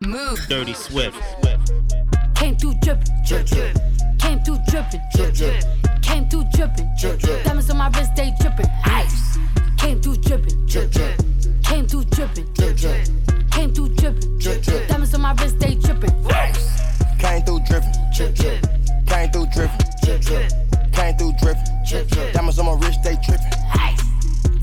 Move. Dirty Swift. Came through dripping, drip, drip. Came through dripping, drip, drip. Came through dripping, drip, drip. Diamonds on my wrist, they dripping. Ice. Came through dripping, drip, drip. Came through dripping, drip, drip. Came through dripping, drip, drip. Diamonds on my wrist, they dripping. Ice. Came through dripping, drip, drip. Came through dripping, drip, drip. Came through dripping, drip, drip. Diamonds on my wrist, they tripping. Ice.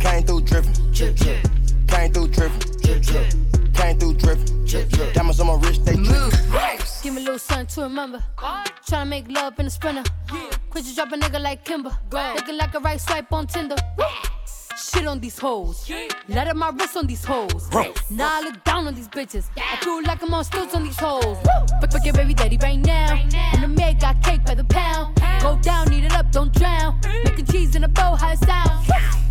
Came through dripping, drip, drip. Came through dripping, drip, drip. Came through dripping, drip, drip. Diamonds on my wrist, they tripping. Move. Give me a little something to remember. Tryna make love in a sprinter. Quit you drop a nigga like Kimber. Looking like a right swipe on Tinder. Shit on these hoes. Let up my wrist on these hoes. Now I look down on these bitches. I feel like I'm on stilts on these hoes. But fuck your baby daddy right now. And the maid got cake by the pound. Go down, eat it up, don't drown. Making cheese in a bow, how it sound.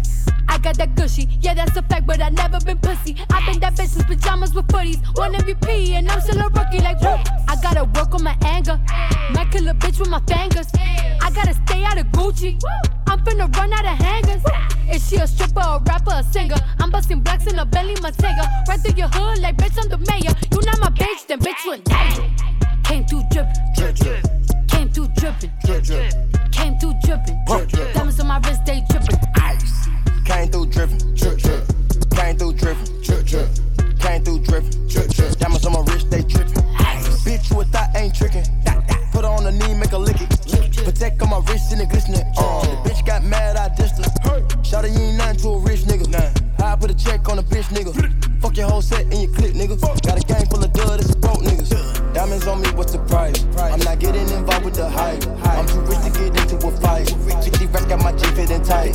I got that gushy, yeah, that's a fact, but I never been pussy. i been that bitch since pajamas with footies. One MVP, and I'm still a rookie, like, whoop. I gotta work on my anger. Might kill a bitch with my fingers. I gotta stay out of Gucci. I'm finna run out of hangers. Is she a stripper, a rapper, a singer? I'm busting blacks in a belly, my Matega. Right through your hood, like, bitch, I'm the mayor. You not my bitch, then bitch, you in. Came through drippin', Drip, drip, came through drippin', drip, drip. came through drippin'. Drip, drip. Diamonds on my wrist, they drippin'. Ice. Came through dripping, drip, drip. Came through dripping, drip, drip. Came through dripping, drip, drip. Diamonds on my wrist, they tripping. Bitch, a thought ain't tricking. Put her on the knee, make her lick it. Protect on my wrist and it glistening. Uh, the bitch got mad, I dissed her. Shawty, you ain't nothing to a rich nigga. I put a check on a bitch nigga. Fuck your whole set and your clip, nigga. Got a gang full of dud, it's broke niggas. Diamonds on me, what's the price? I'm not getting involved with the hype. I'm too rich to get into a fight. 50 racks got my G fitting tight.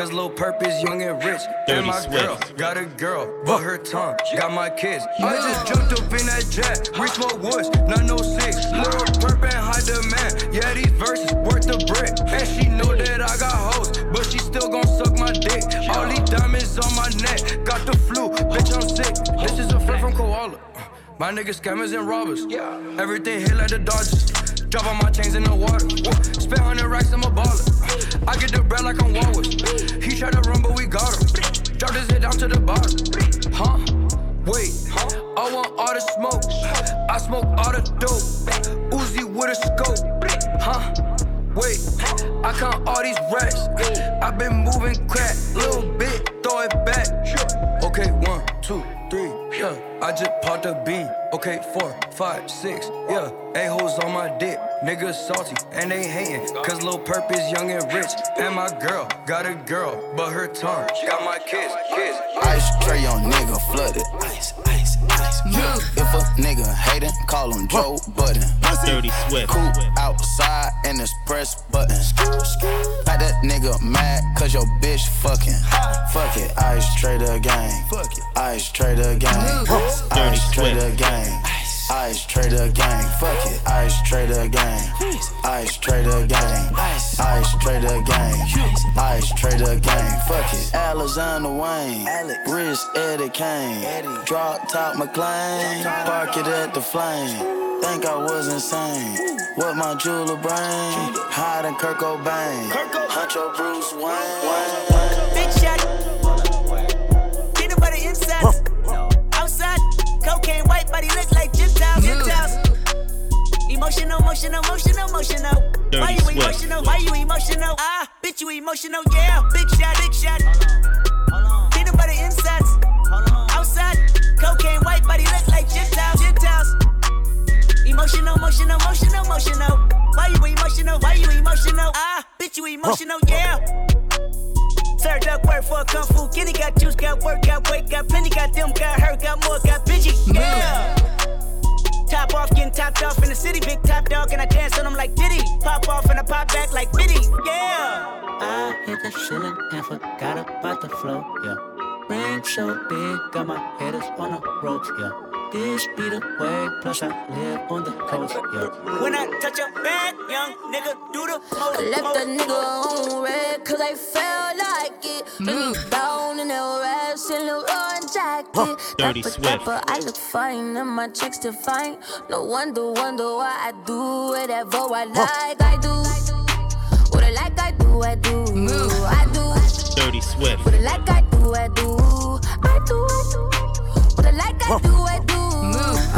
Cause Lil Perp is young and rich. And my girl got a girl, but her tongue got my kids. I just jumped up in that jet. We smoke woods, not no six. Lil Perp and high demand. Yeah, these verses worth the brick. And she know that I got hoes, but she still gon' suck my dick. All these diamonds on my neck. Got the flu, bitch, I'm sick. This is a friend from Koala. My niggas scammers and robbers. Everything hit like the Dodgers. Drop all my chains in the water. Spend hundred racks, I'm a baller. I get the bread like I'm Walrus. He tried to run, but we got him. Drop his head down to the bottom. Huh? Wait, I want all the smoke. I smoke all the dope. Uzi with a scope. Huh? Wait, I count all these racks. i been moving crack, little bit, throw it back. Okay, one, two, three, yeah. I just popped a bean. Okay, four, five, six, yeah. A-hoes on my dick, niggas salty and they hating. Cause Lil Perp is young and rich. And my girl got a girl, but her tongue got my kids, kids. Ice tray on nigga flooded. Ice, ice, ice. If a nigga hatin', call him Joe Budden. Dirty Swift. Coop outside and it's press button. Pat that nigga mad cause your bitch fucking. Fuck it, ice trader gang. Fuck it, ice trader gang. Dirty Ice trader gang. Ice trader gang. Fuck it, ice trader gang. Ice trader gang. Ice trader gang. Ice trader gang. Fuck it, Alexander Wayne. Wrist Eddie Kane. Drop top McLean. Park it at the flame. Think I was insane. What my jeweler brain? Hiding Kurt Cobain. Huncho Bruce Wayne. Big shot. Peanut butter inside. Outside. Cocaine white body look like Gentiles. Gentiles. Emotional, emotional, emotional, emotional. Dirty Why you Swift. emotional? Why you emotional? Ah, bitch, you emotional, yeah. Big shot, big shot. Peanut butter insides. Outside. Cocaine white body look like Gentiles. Gentiles. Emotional, emotional, emotional, emotional. Why you emotional? Why you emotional? Ah, bitch, you emotional, yeah. Served up work for a kung fu kitty. Got juice, got work, got weight, got plenty. Got them, got hurt, got more, got bitchy. Yeah. Top off, getting topped off in the city. Big top dog, and I dance on them like Diddy. Pop off and I pop back like Biddy. Yeah. I hit the ceiling and forgot about the flow. Yeah. Ring so big, got my headers on the ropes. Yeah. This be the way, plus I live on the coast, yeah. When I touch a bag, young nigga, do the most. I left a nigga on red, cause I felt like it. Took me down in that rest in the run jacket. Dirty Dapper, Swift. dapper, I look fine and my checks define. No wonder, wonder why I do whatever I like, I do. What I like, I do, I do. I do. Dirty Swift. What I like, I do, I do. I do, I do. What I like, I do, I do.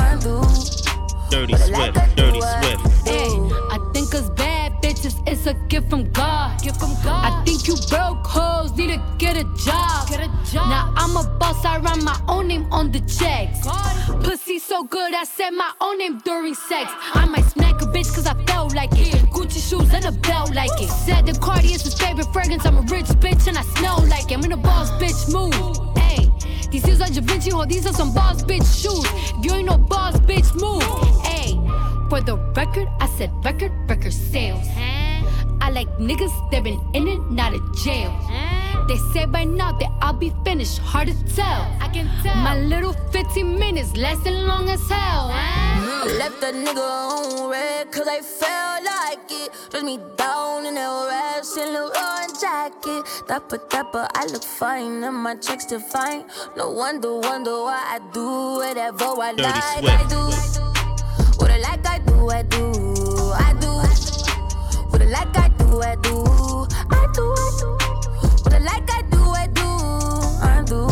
I do. Dirty What I like, Swift. Dirty Swift. Hey, I think us bad bitches, it's a gift from God. Gift from God. I think you broke hoes need to get a job. Get a job. Now I'm a boss, I write my own name on the checks. Pussy so good, I said my own name during sex. I might smack a bitch cause I felt like it. Gucci shoes and a belt like it. Said the Cardi is his favorite fragrance. I'm a rich bitch and I smell like it. I'm in a boss bitch move. Hey, these shoes are Da Vinci, ho, oh, these are some boss bitch shoes. If you ain't no boss bitch move. Hey, for the record, I said record, record sales. I like niggas that been in and out of jail. Eh? They say by now that I'll be finished, hard to tell. I can tell. My little 15 minutes lasting long as hell. I left a nigga on red cause I felt like it. Dress me down in that rest in the run jacket. Dapper, dapper, I look fine and my checks define. No wonder, wonder why I do whatever I Dirty like. Swift. I do. What I like, I do, I do. I do. What I like, I do, I do. I do, I do. What I like, I do, I do. I do.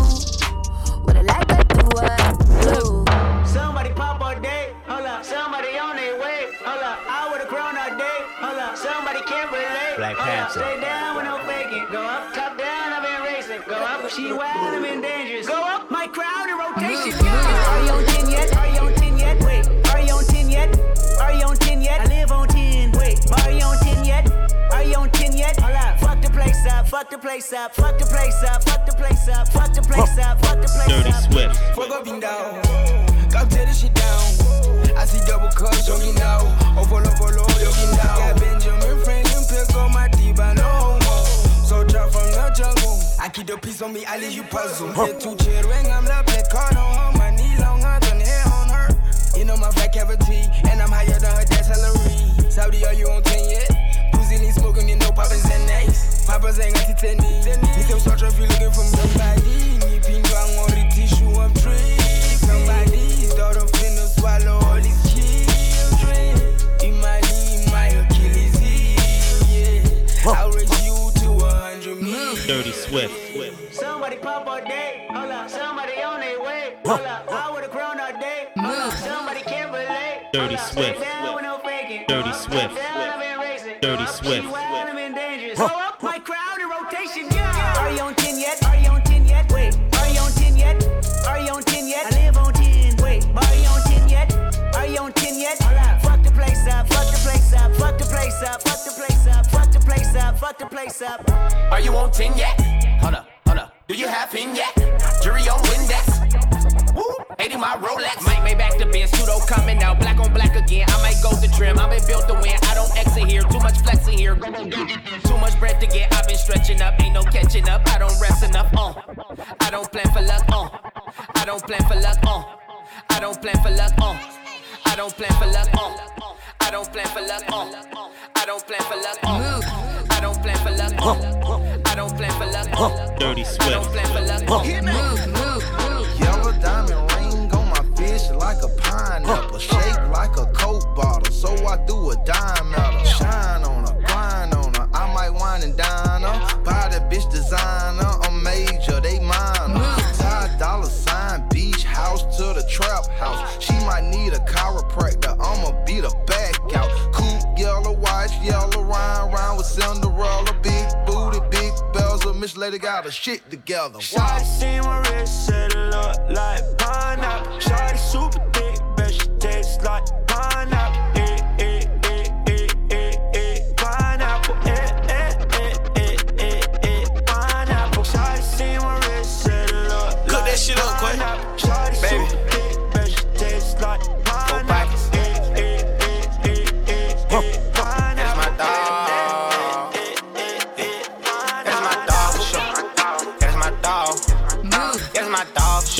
What I like, I do, I do. Somebody pop all day, hold up. Somebody on their way, hold up. I would've grown all day, hold up. Somebody can't relate. Black hold up. Panther. Stay down with no faking. Go up, top down, I've been racing. Go up, she wild, I'm in dangerous. Go up, my crowd in rotation. Yeah. Fuck the place up, fuck the place up, fuck the place up, fuck the place up, fuck the place Dirty up. Swift. Fuck up and down. Go tear this shit down. I see double cups, jogging now. Follow, jogging now. Got Benjamin Franklin, pick up my teeth, I know. So drop from the jungle. I keep the peace on me, I leave you two chill ring, I'm black card on. My knee longer than hair on her. You know my fat cavity, and I'm higher than her salary. Saudi, are you on 10 yet? Pussy lean smoking, you know Papa's and nice. Papa's ain't got titani. Need them short if you looking for somebody. Need pin down on the tissue, I'm tree. Somebody's daughter finna swallow all these children. In my knee, my Achilles heel, yeah. I'll raise you to a hundred million. Dirty Swift. Somebody pop all day, hold up. Somebody on their way, hold up. I would've grown all day, hold up. Somebody can't relate. Dirty. Swift. Stay down with no faking. Dirty Swift. Dirty Swift. fuck the place up. Are you on 10 yet? Hold up, hold up. Do you have him yet? Jury on Windex. Woo, 80 my Rolex. Might make back the bin, pseudo coming out, black on black again. I might go the trim, I've been built to win. I don't exit here, too much flexing here. Go, go, go. Too much bread to get, I've been stretching up, ain't no catching up. I don't rest enough, uh. I don't plan for luck, uh. I don't plan for luck, uh. I don't plan for luck, uh. I don't plan for luck, uh. I don't plan for luck, uh. I don't plan for luck, uh. I don't plan for luck, uh. I don't plan for luck, uh. Dirty I don't plan for luck, uh. Yellow diamond ring on my fish like a pineapple. Shake like a coke bottle, so I threw a dime at her. Shine on her, grind on her. I might wine and dine her. Buy that bitch designer, I'm major, they minor. Tie dollar sign, beach house to the trap house. She might need a chiropractor, I'ma beat her back out. Coupe, yellow, white, yellow, Lady got her shit together. Shawty see my wrist, said it look like pineapple. Shawty super thick, bet she tastes like pineapple.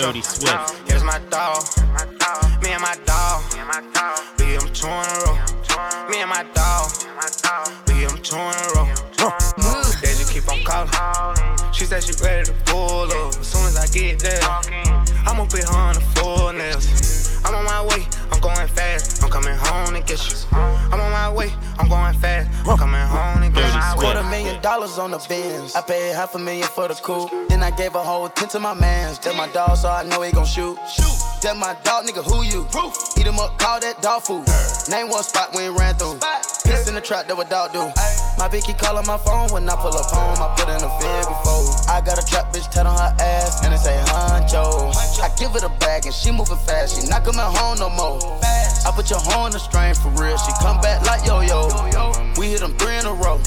Dirty Swift. Here's my dog. Me and my dog. We them two in a row. Me and my dog. We them two in a row. Just keep on calling. She said she ready to pull up. As soon as I get there, going fast. I'm coming home to get you. I'm on my way, I'm going fast. I'm coming home to get you. Quarter million dollars on the bins. I paid half a million for the coupe. Then I gave a whole ten to my mans. Tell my dog, so I know he gon' shoot. Tell my dog, nigga, who you? Eat him up, call that dog food. Name one spot we ain't ran through. Piss in the trap, that what dog do. My Vicky calling my phone when I pull up home. I put in a fib before. I got a trap bitch tat on her ass and it say honcho. Give it a bag and she moving fast. She not coming home no more. I put your horn on the strain for real. She come back like yo yo. We hit them three in a row.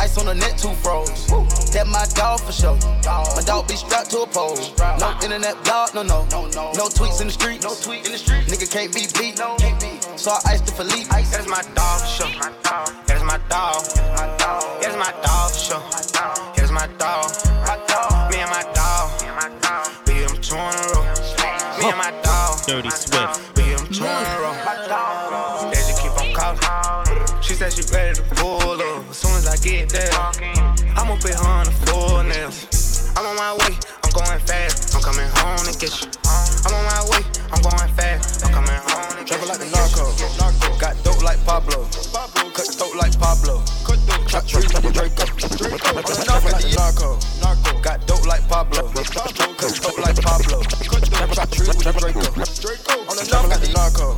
Ice on the net, two froze. That my dog for sure. My dog be strapped to a pole. No internet blog, no no. No tweets in the street. No tweet in the street. Nigga can't be beat. So I iced the Philippe. That is my dog for sure. That is my dog. That is my dog for sure. That is my dog. And my dog. Dirty Swift. We them two in a. They just keep on calling. She said she ready to pull up. As soon as I get there, I'ma put her on the full nails. I'm on my way, I'm going fast. I'm coming home to get you. I'm on my way, I'm going fast. I'm coming home Travel like the narco. Got dope like Pablo. Cut throat like Pablo. Chop trees with the Draco. On the knock like the narco. Got dope like Pablo. Cut throat like Pablo. Chop trees with the Draco. On the knock like the narco.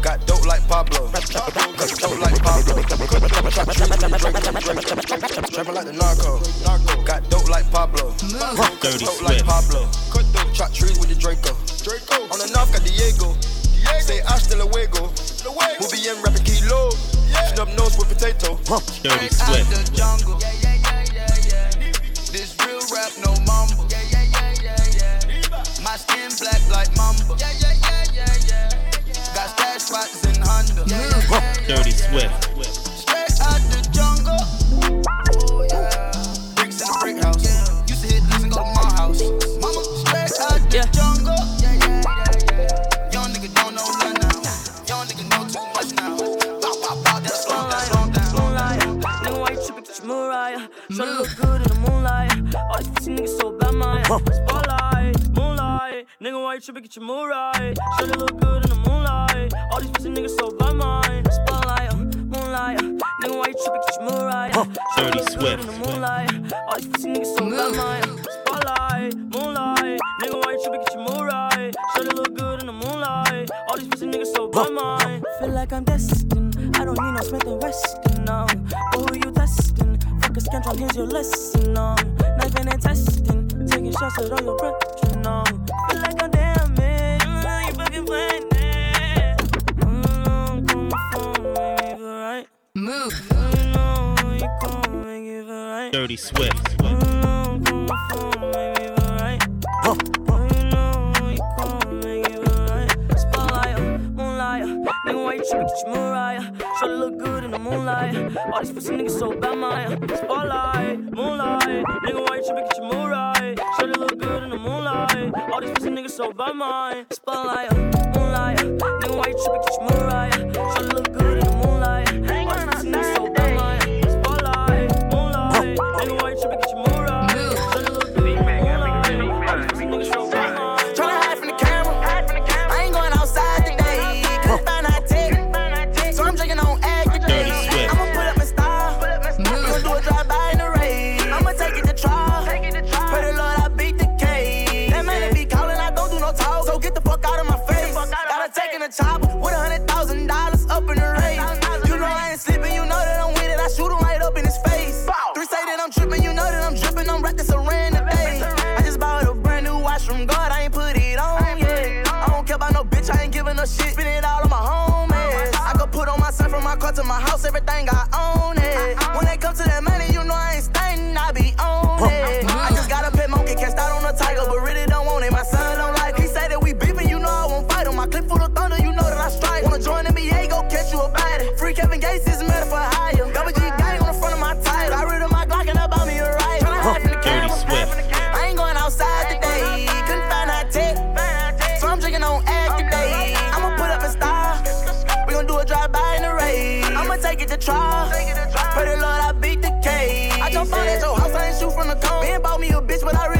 Got dope like Pablo. Cut throat like Pablo. Chop trees with the Draco. Travel like the narco. Got dope like Pablo. Dirty throat like Swift. Pablo. Chop trees with the Draco. On the knock got Diego. Say hasta luego. We'll be in rapping kilo. Snub nose with potato. Dirty Out the jungle. This real rap, no mumble. My skin black like mamba. Yeah, yeah, yeah, yeah, yeah. Got stash spots in Honda. Dirty Swift. Straight out the jungle. Oh, yeah. Bricks in the brick house. Used to hit this and go to my house. Mama, straight out the jungle. Yeah, yeah, yeah, yeah. Young nigga don't know none now. Young nigga know too much now. Bow, bow, bow, that's slow down, slow down. Moonlight, nigga, why you tripping? Get your Mariah. Shawty look good in the moonlight. All these pussy niggas so bad, my spotlight. Moonlight, nigga, why you tripping? Get your Mariah. Shawty look good in the moonlight. All these pussy niggas so bad, my spotlight. Uh, moonlight, uh, nigga, why you tripping? Get your Mariah. Shawty Dirty look good Swift. in the moonlight. All these pussy niggas so bad, my spotlight. Moonlight, nigga, why you tripping? Get your Mariah. Shawty look good in the moonlight. All these pussy niggas so bad, my feel like I'm destined. I don't need no Smith and Wesson now. But who you testing? Fuck a scantron, here's your lesson now. Knifing and testing, taking shots at all your brethren Get your Mariah. Shawty look good in the moonlight. All these pussy niggas so bad, my spotlight, moonlight. Nigga, why you tripping? Get your Mariah. Shawty look good in the moonlight. All these pussy niggas so bad, my from God, I ain't put it on yet. I don't care about no bitch, I ain't giving no shit. Spend it all on my homies. I could put on my son from my car to my house, everything I what I really.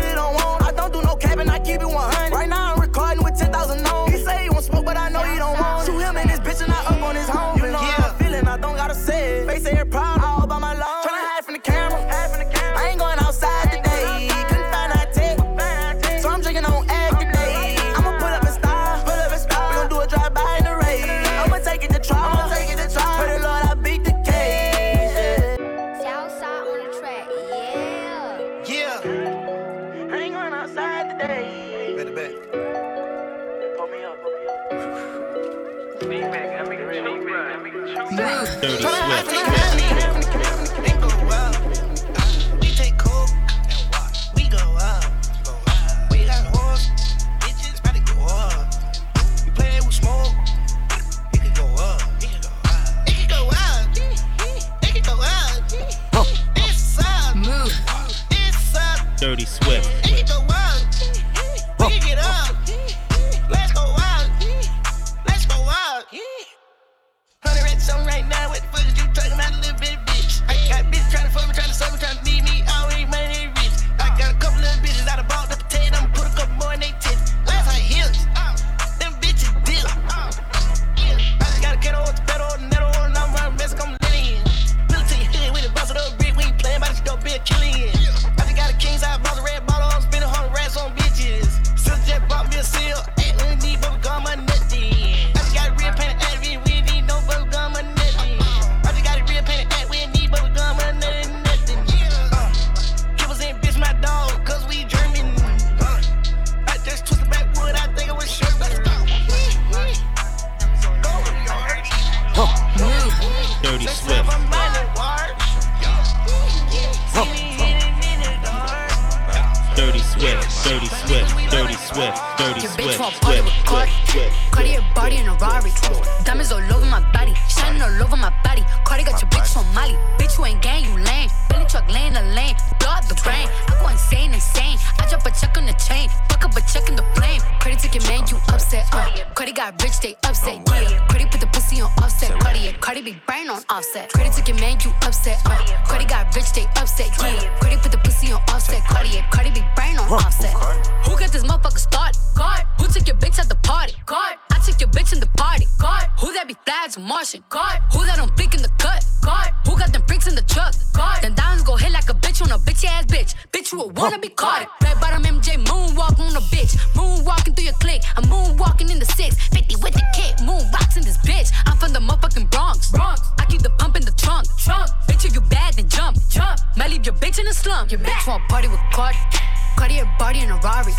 Card, Cartier body in a Rari.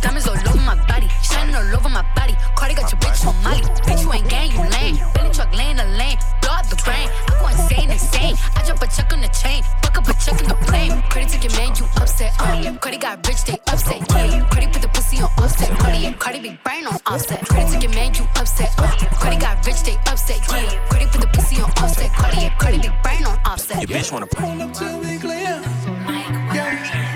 Diamonds all over my body, shining all over my body. Cardi got your bitch on Molly. Bitch, you ain't gang, you lame. Billy truck laying the lane, blood the brain. I go insane, insane. I drop a check on the chain, fuck up a check in the plane. Cardi took your man, you upset. Uh. Cardi got rich, they upset. Yeah. Cardi put the pussy on offset. Cardi, Cardi be brain on offset. Cardi took your man, you upset. Uh. Cardi got rich, they upset. Yeah. Cardi put the pussy on offset. Cardi, Cardi be brain on offset. Your bitch wanna pull up till we clear. Mike, yeah.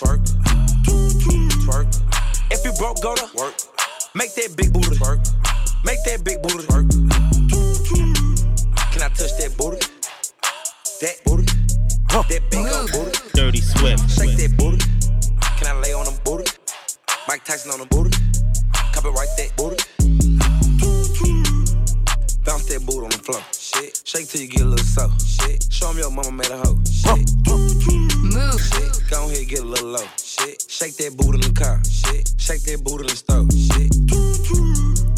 twerk, twerk. If you broke, go to work. Make that big booty twerk. Make that big booty twerk. Can I touch that booty? That booty. Huh. That big old booty. Dirty Swift. Shake that booty. Can I lay on them booty? Mike Tyson on the booty. Copyright that booty. Bounce that booty on the floor. Shit. Shake till you get a little so. Shit. Show 'em your mama made a hoe. Shit. Move. Shit. Go ahead, get a little low. Shit. Shake that booty in the car. Shit. Shake that booty in the stove. Shit.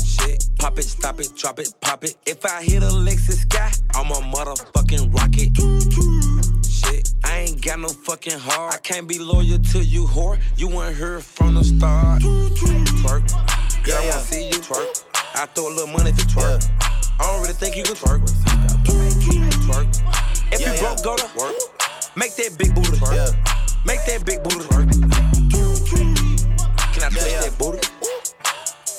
Shit. Pop it, stop it, drop it, pop it. If I hit a Lexus sky, I'm a motherfucking rocket. Shit. I ain't got no fucking heart. I can't be loyal to you, whore. You weren't here from the start. Twerk. Yeah, I wanna see you twerk. I throw a little money if you twerk. I don't really think you can twerk. Twerk. If you broke, go to work. Make that big booty twerk. Make that big booty. Can I touch that booty?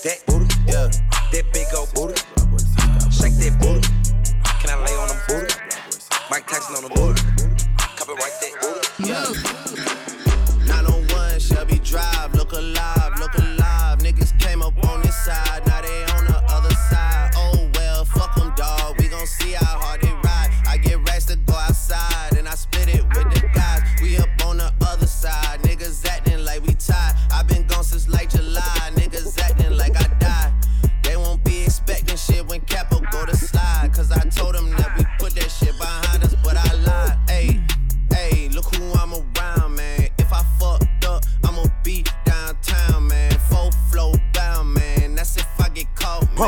That booty? Yeah. That big old booty. Shake that booty. Can I lay on the booty? Mike Tyson on the booty. Copyright that booty. Yeah. 901 Shelby Drive, look alive, look alive. Niggas came up on this side, now they on the other side. Oh well, fuck them, dawg. We gon' see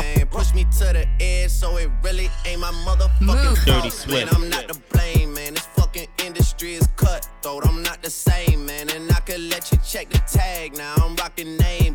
man. Push me to the edge, so it really ain't my motherfucking Dirty. Swift. I'm not to blame, man. This fucking industry is cutthroat. I'm not the same, man. And I could let you check the tag now. I'm rocking name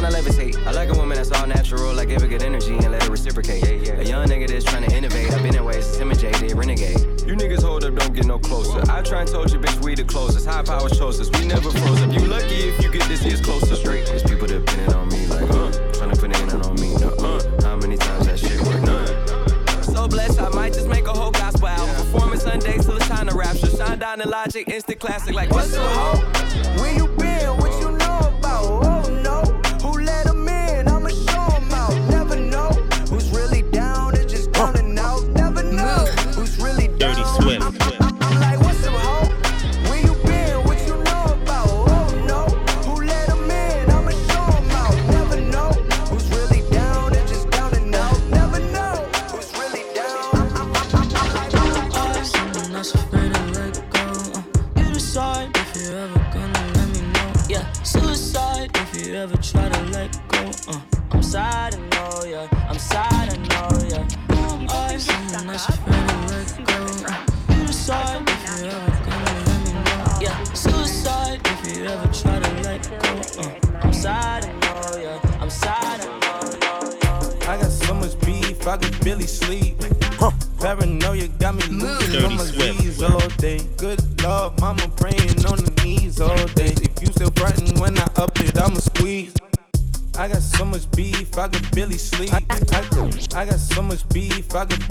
detonate you, hold it down, I levitate. I like a woman that's all natural, like give her good energy and let her reciprocate. A young nigga that's trying to innovate. I've been in ways since imitated, renegade. You niggas hold up, don't get no closer. I try and told you, bitch, we the closest. High powers chose us, we never froze up. You lucky if you get this year's closer straight. There's people depending on me, like, uh, trying to put it in on me, no, uh. How many times that shit work? None. So blessed, I might just make a whole gospel album. Performing Sundays till it's time to rapture. Shine down in logic, instant classic, like, what's up, ho? Where you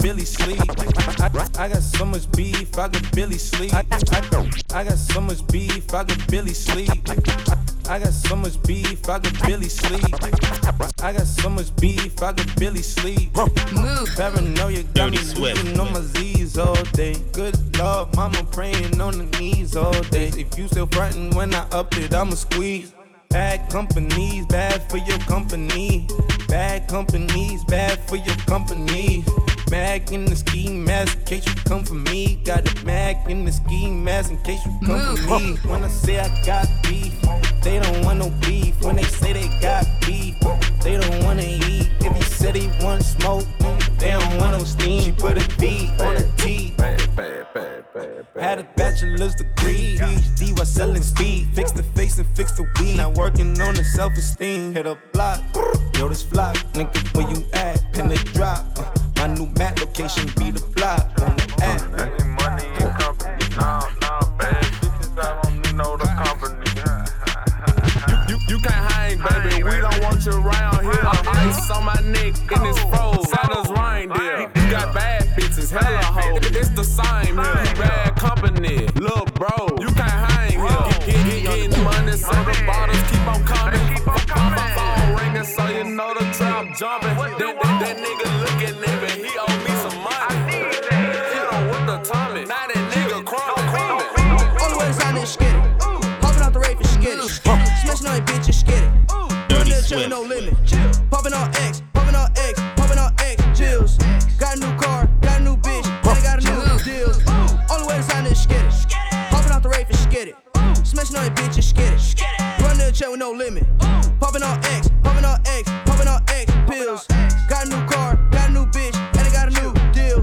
beef, I could barely sleep. I, I, I got so much beef, I could barely sleep. I, I, I got so much beef, I could barely sleep. I got so much beef, I could barely sleep. I got so much beef, I could barely sleep. Move. Paranoia got me Dirty Swift. losing on my Z's all day. Good lord, mama praying on the knees all day. If you still frontin' when I up it, I'ma squeeze. Bad companies, bad for your company. Bad companies, bad for your company. Mag in the ski mask in case you come for me. Got a mag in the ski mask in case you come for me. When I say I got beef, they don't want no beef. When they say they got beef, they don't wanna eat. If he said he want smoke, they don't want no steam. She put a B on a T. Had a bachelor's degree, PhD while selling speed. Fix the face and fix the weed. Now working on the self-esteem. Hit a block, yo this flock, nigga where you at? Pin the drop. Uh, my new map location be the fly on the app. You, you can't hang, baby. We don't want you around here. Ice on my neck in this froze. Santa's reindeer. You got bad bitches, hella hoes. It's the same here. You bad company, little bro. You can't hang here. Get, get, get, getting money, so the bottles keep on coming. My phone ringing, so you know the trap jumping. Smashing on your bitch and skitty. Run the chair with no limit. Popping on X, popping on X, popping on X. Pills. Got a new car, got a new bitch, and I got a new deal.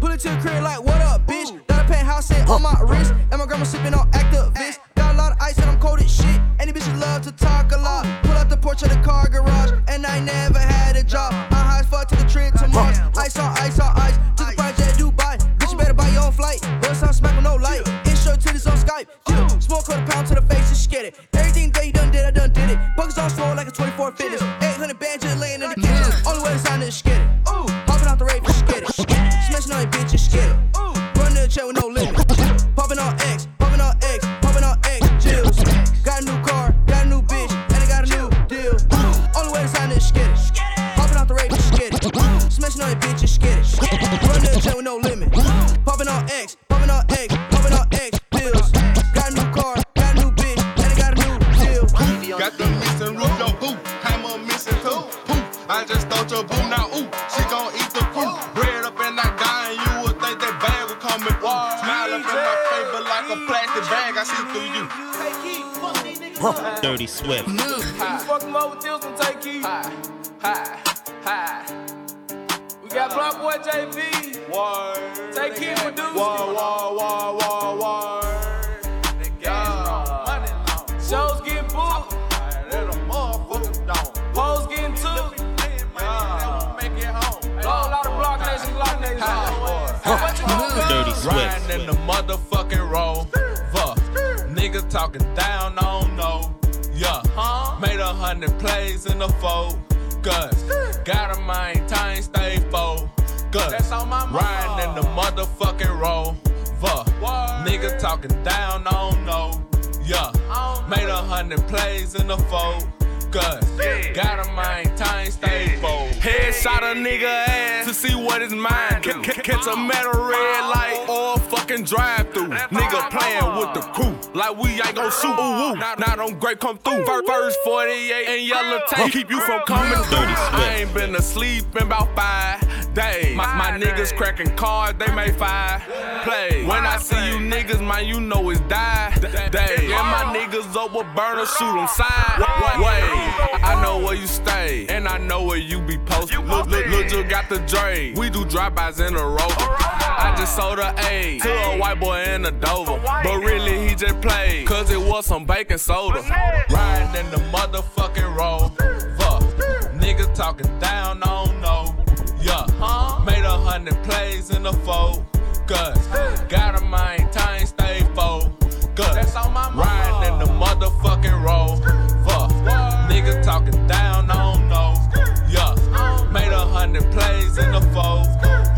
Pull it to the crib like, what up, bitch? Got a penthouse set on my wrist, and my grandma sipping on Actavis. Got a lot of ice and I'm cold as shit. These bitches love to talk a lot. Pull out the porch of the car garage, and I never had a job. I'm high as fuck to the trip to Mars. Ice on ice on ice get it. Everything that you done did, I done did it. Buckets on swole like a 24 fitness. 800 Dirty talking down, I don't know. Yeah, made a hundred plays in the fold. Gus, gotta maintain, stay focused. Headshot a nigga ass to see what his mind do. Catch a metal red light or fucking drive through. Nigga playing with the crew like we ain't gon' shoot. Ooh, ooh. Now, them great come through. Fir- First 48 and yellow tape To keep you from coming through. I ain't been asleep in about five days. My, my niggas cracking cards, they make five plays. When I see you niggas, man, you know it's die day. And my niggas up with burner, shoot them side. Way, I know where you stay, and I know where you be posted. Look, look, look, you got the Dre. We do drive-bys in a row. I just sold a A to a white boy in a Dover. But really, he just played, cause it was some baking soda. Riding in the motherfucking rover. Niggas talking down, I don't know. Yeah, plays in the fold. Cause gotta maintain, stay focused. Riding in the motherfucking road. Fuck. Niggas talking down, I don't know. Yeah. Made a hundred plays in the fold.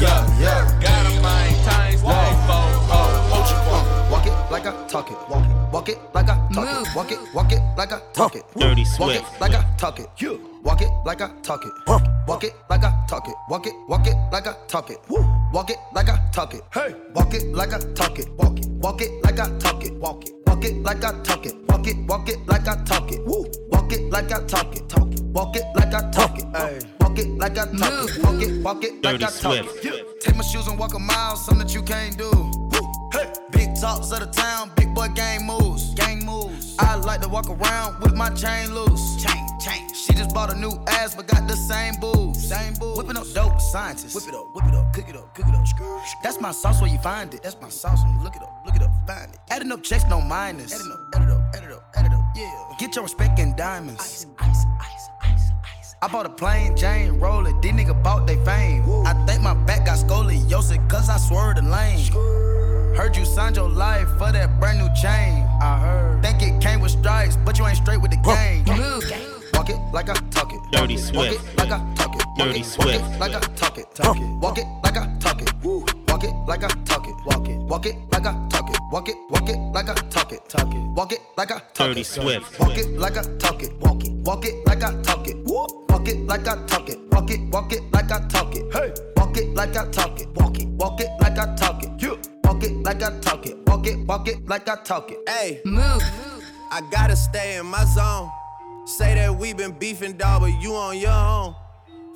Yeah, yeah. Gotta maintain, stay focused. Walk it like I talk it. Walk it. Walk it like I talk it. Walk it. Walk it like I talk it. Dirty Walk it like I talk it. Walk it like I talk it. Walk it like I talk it. Walk it. Walk it like I talk it. Walk it like I talk it. Hey. Walk it like I talk it. Walk it. Walk it like I talk it. Walk it. Walk it like I talk it. Walk it. Walk it like I talk it. Walk it like I talk it. Talk it. Walk it like I talk it. Walk it like I talk it. Walk it. Walk it like I talk it. Take my shoes and walk a mile, something that you can't do. Hey. Big talks of the town, big boy gang moves. Gang moves. I like to walk around with my chain loose. Chain, chain. She just bought a new ass, but got the same boobs. Same boobs. Whipping up dope scientists. Whip it up, whip it up, cook it up, cook it up. That's my sauce where you find it. That's my sauce when you look it up, look it up, find it. Adding up checks, no minus. Adding up, add it up, add it up, add it up. Yeah. Get your respect in diamonds. Ice. I bought a plain Jane roller, these nigga bought they fame. I think my back got scoliosis, cause I swerved the lane. Heard you signed your life for that brand new chain. I heard. Think it came with stripes, but you ain't straight with the game. Walk it like I talk it. Dirty Swift. Walk it like I talk it. Dirty Swift. Walk it like I talk it. Talk it. Walk it like I talk it. Walk it like I talk it. Walk it. Walk it like I talk it. Walk it. Walk it like I talk it. Talk it. Walk it like I talk Dirty. Swift. Walk it like I talk it. Walk it. Walk it like I talk it. Walk it like I talk it. Walk it. Walk it like I talk it. Hey. Walk it like I talk it. Walk it. Walk it like I talk it. You. Walk it like I talk it. Walk it. Walk it like I talk it. Hey, move. I gotta stay in my zone. Say that we been beefing, dog, but you on your own.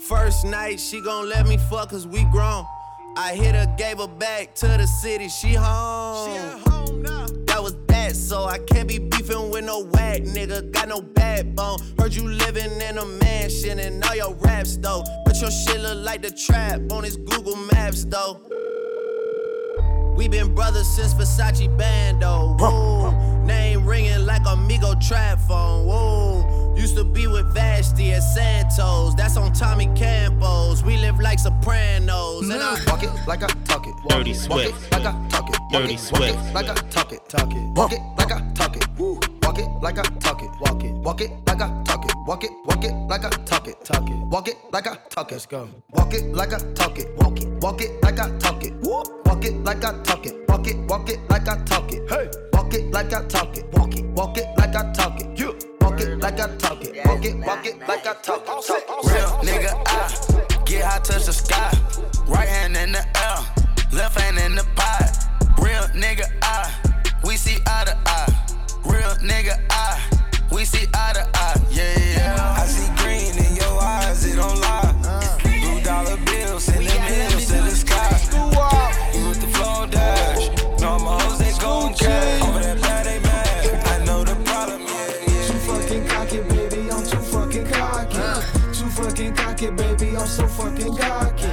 First night, she gon' let me fuck cause we grown. I hit her, gave her back to the city, she home. She at home now. So I can't be beefing with no whack nigga. Got no backbone. Heard you living in a mansion and all your raps though. But your shit look like the trap on his Google Maps though. We been brothers since Versace Bando. Whoa. Name ringing like Amigo trap phone. Whoa. Used to be with Vashti at Santos. That's on Tommy Campos. We live like Sopranos. And I mm. Walk it like I talk it. Dirty Walk Swift. it like I talk it. Walk Dirty it, Swift. Walk it like I talk it. Talk it. Walk it like I talk it. Walk it like I talk it. Walk it. Walk it like I talk it. Walk it. Walk it like I talk it. Talk it. Walk it like I talk it. Let's go. Walk it like I talk it. Walk it. Walk it like I talk it. Walk it like I talk it. Walk it. Walk it like I talk it. Hey. Walk it like I talk it. Walk it. Walk it like I talk it. You. Walk it like I talk it. Walk it. Walk it like I talk it. Talk it. Real nigga, I get high, touch the sky. Right hand in the air, left hand in the pot. Real nigga, I we see eye to eye. Real nigga, I we see eye to eye. Yeah, yeah. I see green in your eyes, it don't lie. Blue dollar bills, send them hills to the sky. You with the flow dash. No, my hoes, they gon' cash. Over that bad, they mad. I know the problem, yeah, yeah. Too fucking cocky, baby. I'm too fucking cocky. Too fucking cocky, baby. I'm so fucking cocky.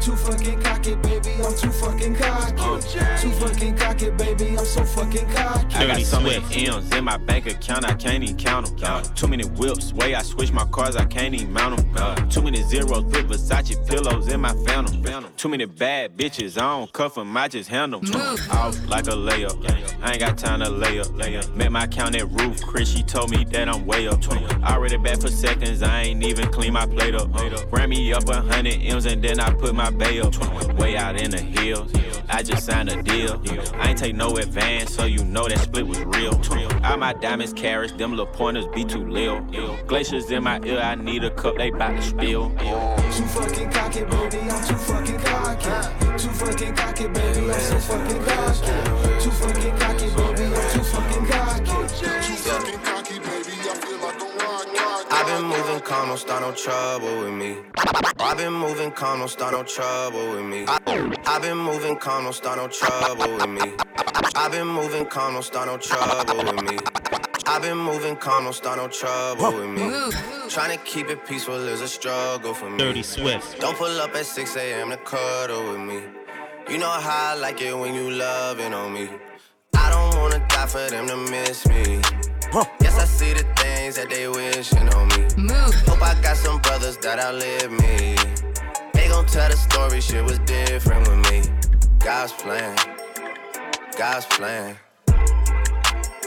Too fucking cocky, baby. I'm too fucking cocky. Too fucking cocky, baby. I'm so fucking cocky. I got so many Swift. M's in my bank account, I can't even count them. Too many whips, way I switch my cars, I can't even mount them. Too many zeros, put Versace pillows in my phantom. Too many bad bitches, I don't cuff them, I just handle them. Off like a layup, I ain't got time to lay up. Met my count at roof, Chris, she told me that I'm way up. I Already back for seconds, I ain't even clean my plate up. Ran me up a hundred M's and then I put my bay up. Way out in the hills, I just signed a deal. I ain't take no advance, so you know that split was real. All my diamonds carrots, them little pointers be too lil. Glaciers in my ear, I need a cup, they bout to spill. Too fucking cocky, baby. I'm too fucking cocky. Too fucking cocky, baby. I'm so fucking cocky. Too fucking cocky, baby. Calm, don't start no trouble with me. I've been moving calm, don't start no trouble with me. I've been moving calm, don't start no trouble with me. I've been moving calm, don't start no trouble with me. I've been moving calm, don't start no trouble with me. Trying to keep it peaceful is a struggle for me. Dirty Swift. Don't pull up at 6 a.m. to cuddle with me. You know how I like it when you loving on me. I don't wanna die for them to miss me. Yes, I see the things that they wishing on me. Hope I got some brothers that outlive me. They gon' tell the story, shit was different with me. God's plan, God's plan.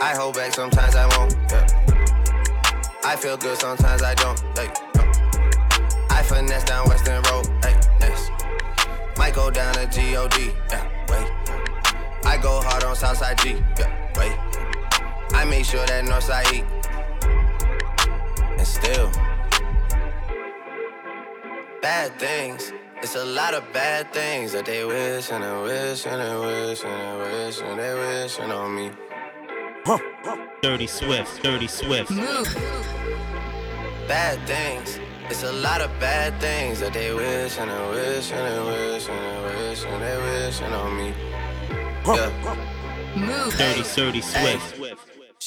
I hold back, sometimes I won't. Yeah. I feel good, sometimes I don't. Hey, no. I finesse down Weston Road. Hey, yes. Might go down to God. Yeah, wait. I go hard on Southside G. Yeah, wait. I make sure that Northside E. Still, bad things. It's a lot of bad things that they wish and they wish and they wish and they wish and they wishing on me. Dirty Swift, Dirty Swift. Bad things. It's a lot of bad things that they wish and they wish and they wish and they wish and they wishing on me. Yeah. Dirty, dirty Swift.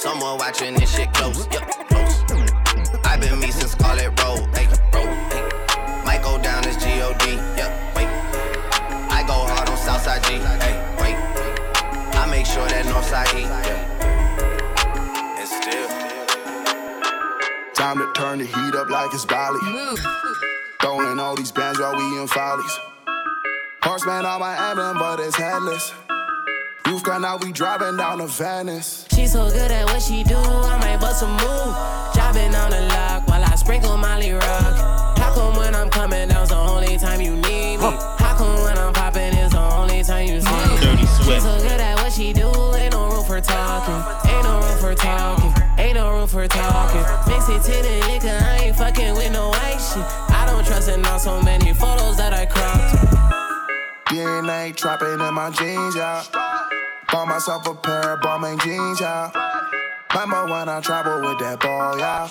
someone watching this shit close. Yeah, close. I've been me since Scarlett Road. Hey, road. Hey, might go down as God. Yeah, wait. I go hard on Southside G. Hey, wait. I make sure that Northside E. Yeah. And still. Time to turn the heat up like it's Bali. Throwing all these bands while we in follies. Horseman on my emblem, but it's headless. You've gone now, we driving down to Venice. She so good at what she do, I might bust a move. Dropping on the lock while I sprinkle Molly Rock. How come when I'm coming down's the only time you need me? How come when I'm popping is the only time you see me? Dirty She so good at what she do, ain't no room for talking. Ain't no room for talking. Ain't no room for talking. Mix it to the liquor, I ain't fucking with no white shit. I don't trust in on so many photos that I cropped. DNA trapping in my jeans, yeah. Bought myself a pair of Balmain jeans, yeah. Remember when I traveled with that ball, yeah.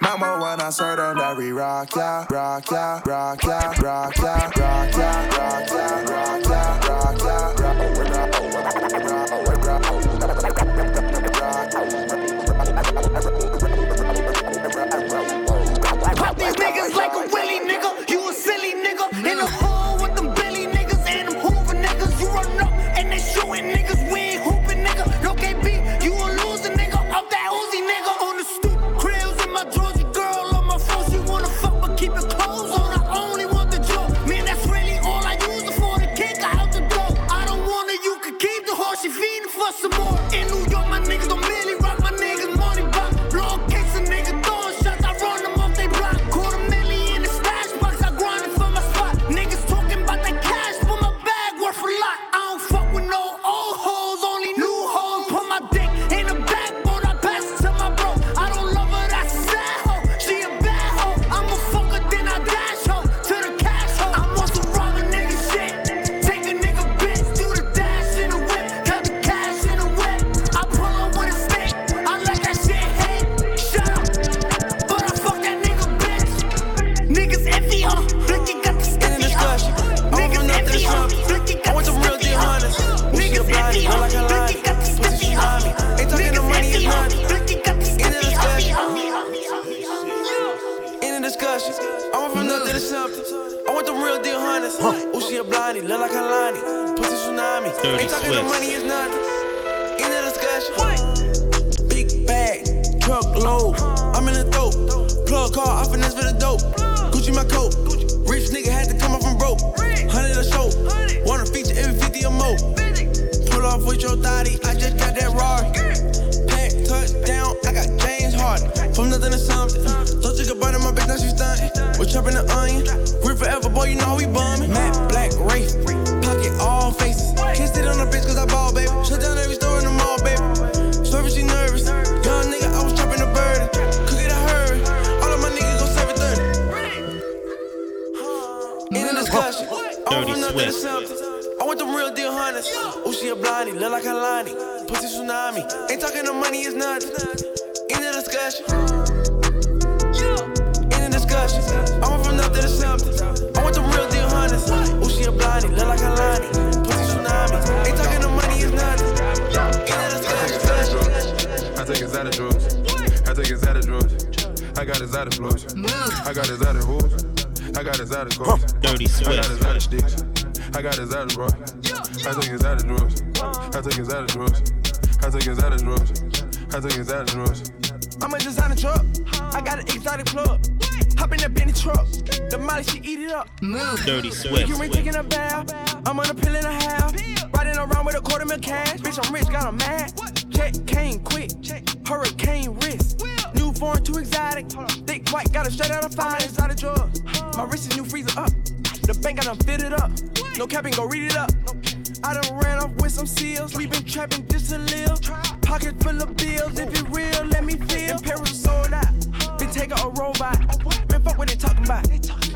Remember when I served on that we rock, yeah. Rock, yeah, rock, yeah, rock, yeah, rock, yeah, rock, yeah, rock, yeah, rock, yeah, Pop Hop in that Bentley truck. The Molly, she eat it up. Move. Dirty Swift. You ain't taking a bath. I'm on a pill and a half. Riding around with a quarter mil cash. Bitch, I'm rich, got a mad. Check came quick. Hurricane wrist. New foreign, too exotic. Thick white, got a straight out of fire. Inside the drugs. My wrist is new freezer up. The bank got them it up. No capping, go read it up. I done ran off with some seals. We been trapping just to live. Pocket full of bills. If it real, let me feel. Paris sold out. Been taking a robot. Man, fuck what they talking about.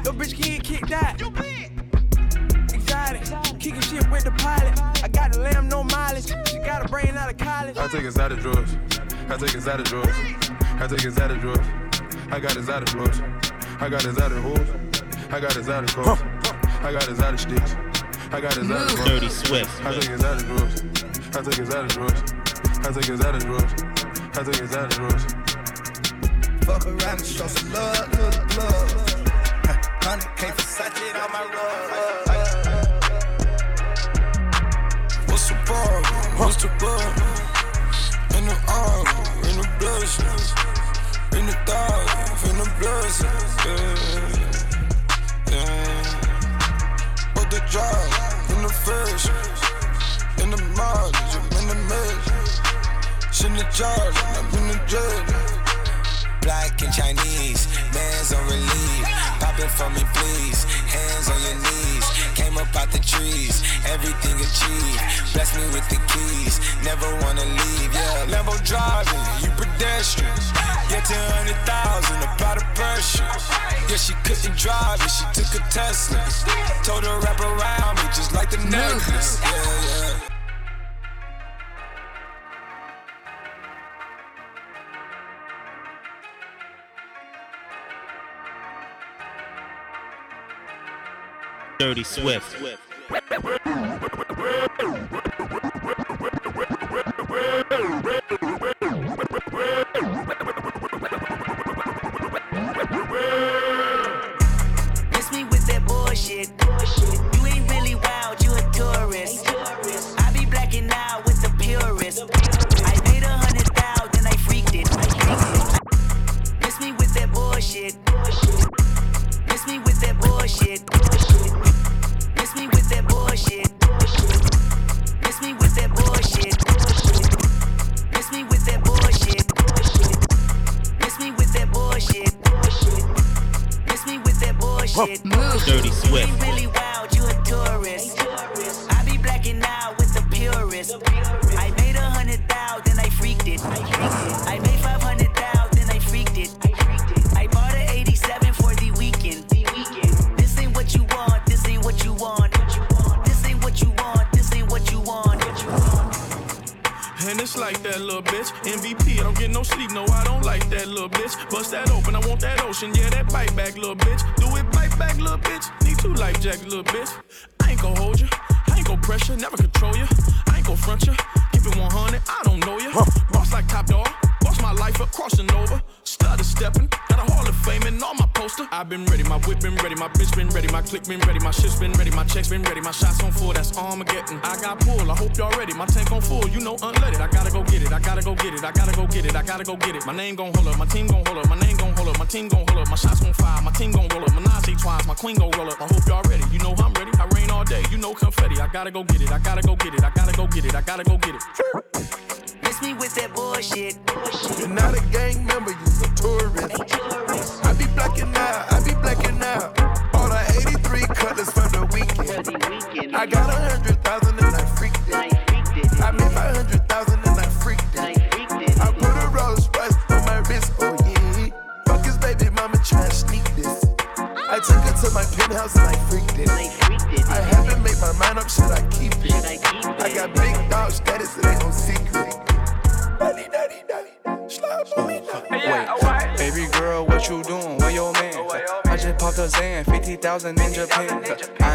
Your bitch can get kicked out. Exotic. Kicking shit with the pilot. I got the lamb, no mileage. She got a brain out of college. I take exotic drugs. I take exotic drugs. I take exotic drugs. I got exotic flows. I got exotic hoes. I got exotic cars. I got exotic sticks. I got exotic drugs. Dirty Swift. I take exotic drugs. I take exotic drugs. I take exotic drugs. I take exotic drugs. Fuck around and show some love to the club. Hundred K Versace on my rug. What's the problem? What's the problem? In the arm, in the blessings, in the thought, in the blessings. Yeah, yeah. Put the drive in the fish, in the mileage, in the mix. In the jar, I'm in the jet. Black and Chinese, man's on relief. Pop it for me, please. Hands on your knees. Came up out the trees, everything achieved. Bless me with the keys, never wanna leave. Yeah, Lambo driving, you pedestrian. Yeah, 200,000, apply the pressure. Yeah, she couldn't drive it, she took a Tesla. Told her wrap around me just like the necklace. Yeah, Dirty Swift. Gotta go get it. My name gon' hold up, my team gon' hold up, my name gon' hold up, my team gon' hold up, my shots gon' fire, my team gon' roll up, My Menage twice, my queen gon' roll up. I hope y'all ready, you know I'm ready. I rain all day, you know confetti. I gotta go get it, I gotta go get it, I gotta go get it, I gotta go get it. Miss me with that bullshit. bullshit. You're not a gang member, you's a tourist. I be blacking out, I be blacking out. All the 83 cutlets for the weekend. I got a hundred thousand and I. I her to my penthouse and I freaked it. I haven't made my mind up, should I keep it? I got big dog status, it ain't no secret. Daddy, daddy, daddy. Wait, baby girl, what you doing? Where your man? I just popped a Xan, 50,000 in Japan.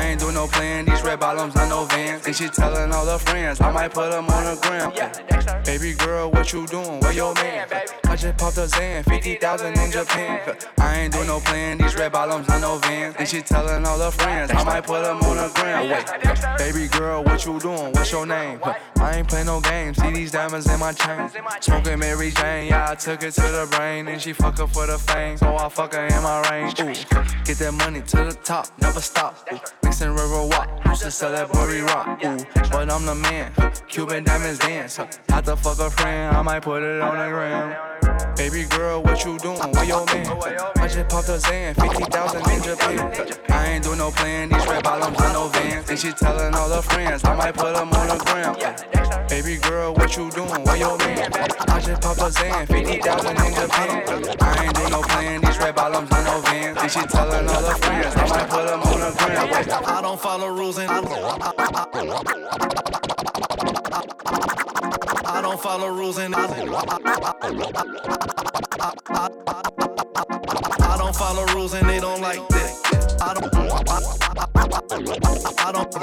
I ain't do no plan, these red bottoms, not no vans. And she telling all her friends, I might put them on the gram. Baby girl, what you doing? Where your man? I just popped a Xan, 50,000 in Japan. I ain't do no plan, these red bottoms, not no vans. And she telling all her friends, I might put them on the gram. Wait, baby girl, what you doing? What's your name? I ain't play no games, see these diamonds in my chain. Smoking Mary Jane, yeah, I took it to the brain. And she fuck her for the fame, so I fuck her in my range. Ooh, get that money to the top, never stop. Ooh, mixing river walk, used to sell that booty rock. Ooh, but I'm the man, Cuban diamonds dance. Had to fuck a friend, I might put it on the gram. Baby girl, what you doing? Where your man? I just popped a Xan, 50,000 in Japan. I ain't do no plan, these red bottoms on no vans. And she telling all her friends, I might put them on the gram. Baby girl, what you doing? Where your man? I just popped a Xan, 50,000 in Japan. I ain't do no plan, these red bottoms on no vans. And she telling all her friends, I might put them on the gram. I don't follow rules and I don't follow rules and I, I don't follow rules and they don't like that. I don't. I don't.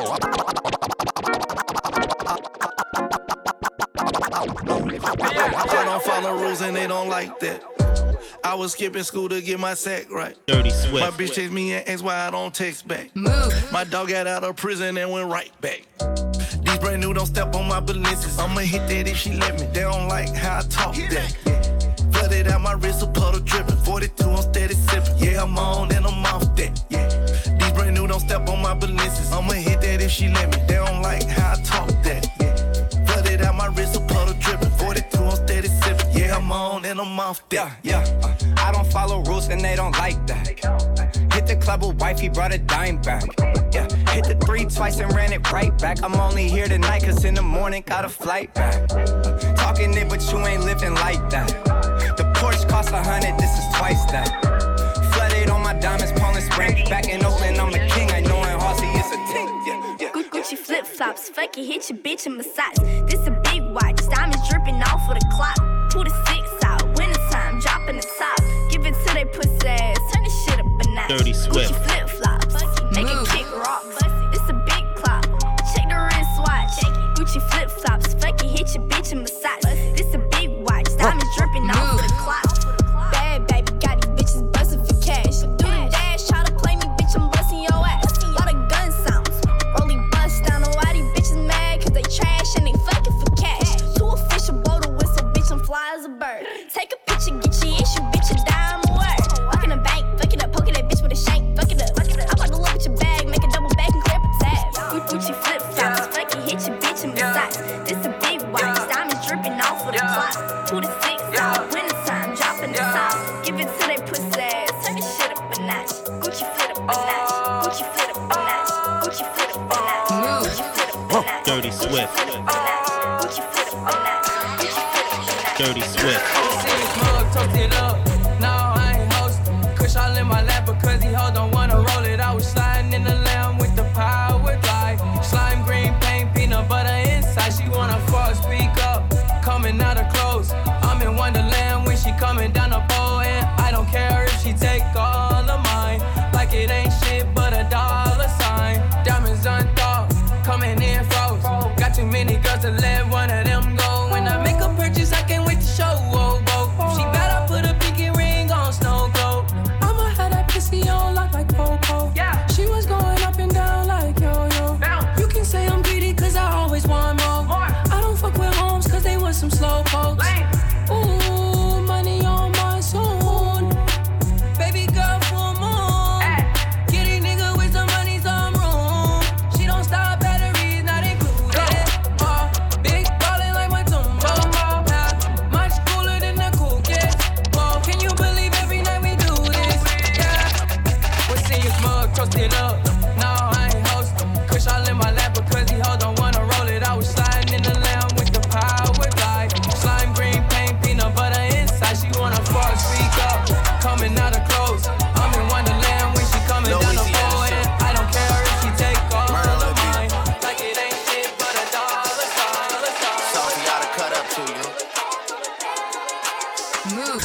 I don't follow rules and they don't like that. I was skipping school to get my sack right. Dirty Swift. My bitch text me and asked why I don't text back. Move. My dog got out of prison and went right back. Brand new don't step on my balances. I'ma hit that if she let me. They don't like how I talk that. Flooded out my wrist, a puddle dripping. 42, I'm steady sipping. Yeah, I'm on and I'm off that. Yeah. These brand new don't step on my balances. I'ma hit that if she let me. They don't like how I talk that. Yeah. Flooded out my wrist, a puddle dripping. 42, I'm steady sipping. Yeah, I'm on and I'm off that. Yeah, yeah. Uh, I don't follow rules and they don't like that. Hit the club with wife, he brought a dime back. Yeah, hit the three twice and ran it right back. I'm only here tonight, cause in the morning got a flight back. Talking it, but you ain't living like that. The Porsche cost a hundred, this is twice that. Flooded on my diamonds, Poland Spring. Back in Oakland, I'm the king. I know in Halsey it's a ting. Yeah, yeah. Gu- Gucci flip flops, fuck it, hit your bitch in massage. This a big watch, diamonds dripping off of the clock. Two to six out, winter time, dropping the top. Give it to they pussy ass, turn this shit up a notch. Dirty Swift. Gucci flip flops, make it kick rocks. Diamonds dripping off notch.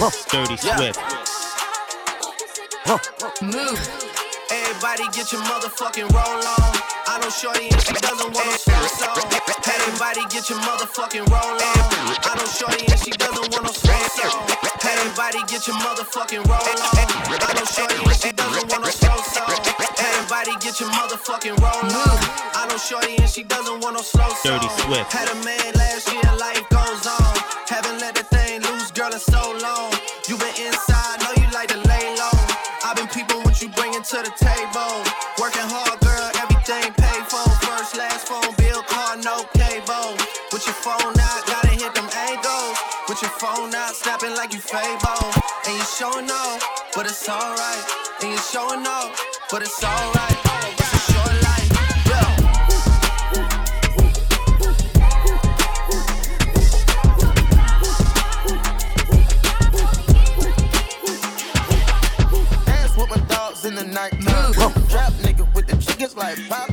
Dirty Swift. Move. Everybody get your motherfucking roll on. I don't shorty and she doesn't want no slow song. Everybody get your motherfucking roll on. I know shorty and she doesn't want no slow song. Everybody get your motherfucking roll on. I know shorty and she doesn't want no slow song. Everybody get your motherfucking roll on. I know shorty and she doesn't want no slow song. Dirty Swift. Had a man last year, life goes on. Haven't let the thing loose, girl, in so long. To the table. Working hard, girl, everything paid for. First, last phone bill, car, no cable. With your phone out, gotta hit them angles. With your phone out, snapping like you Fable. And you showing off, but it's alright. And you showing off, but it's alright. Like Popeye.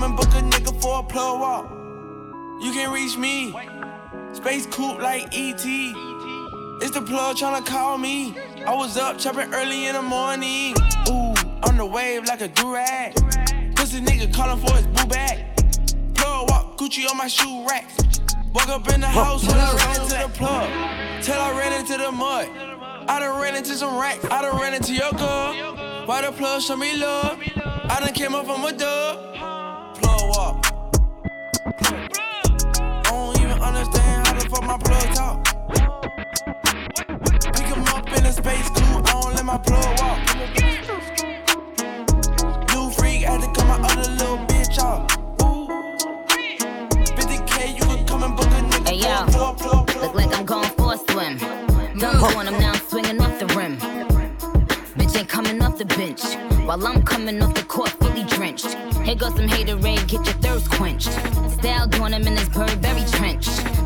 come and book a nigga for a plug walk. You can reach me. Space coupe like ET. It's the plug tryna call me. I was up chopping early in the morning. Ooh, on the wave like a durag. Pussy nigga calling for his boo bag. Plug walk, Gucci on my shoe rack. Walk up in the house when I ran into the plug. Till I ran into the mud. I done ran into some racks. I done ran into your girl. Why the plug show me love? I done came up from a dub. My plug talk. Pick him up in a space coupe, I don't let my plug walk. New freak, had to cut my other little bitch off. Ooh. 50k, you could come and book a nigga Hey yo, a plug, plug, look like I'm going for a swim. Dunk on him now, I'm swinging off the rim. Bitch ain't coming off the bench, while I'm coming off the court fully drenched. Here goes some haterade, get your thirst quenched. Style doing them in this Burberry trench.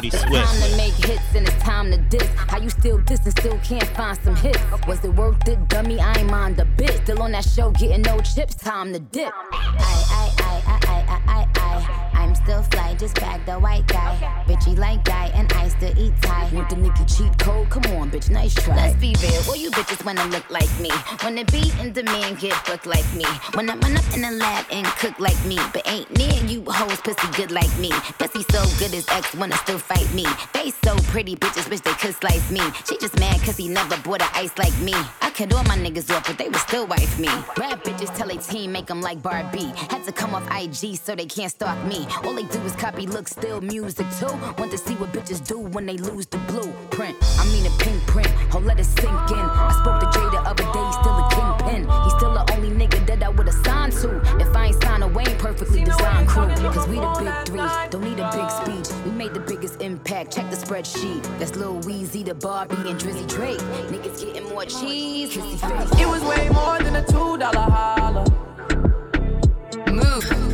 Dirty it's time to make hits and it's time to diss. How you still diss and still can't find some hits? Was it worth it, dummy? I ain't mind a bit. Still on that show, getting no chips. Time to dip. I, I, just bag the white guy. Bitchy like guy, and I still eat Thai. Want the Nicki cheat code? Come on, bitch, nice try. Let's be real, all you bitches wanna look like me. Wanna be in demand, get booked like me. Wanna run up in the lab and cook like me. But ain't near you hoes pussy good like me. Pussy so good his ex wanna still fight me. They so pretty, bitches wish they could slice me. She just mad cause he never bought a ice like me. I cut all my niggas off, but they would still wife me. Rap bitches tell a team make them like Barbie. Had to come off IG so they can't stalk me. All they do is copy, look, still music too. Want to see what bitches do when they lose the blueprint. I mean a pink print, oh let it sink in. I spoke to Jay the other day, he's still a kingpin. He's still the only nigga that I would've signed to. If I ain't signed a Wayne perfectly designed crew. Cause we the big three, don't need a big uh. speech. We made the biggest impact, check the spreadsheet. That's Lil Weezy, the Barbie, and Drizzy Drake. Niggas getting more cheese. It was way more than a two dollar holler. Move.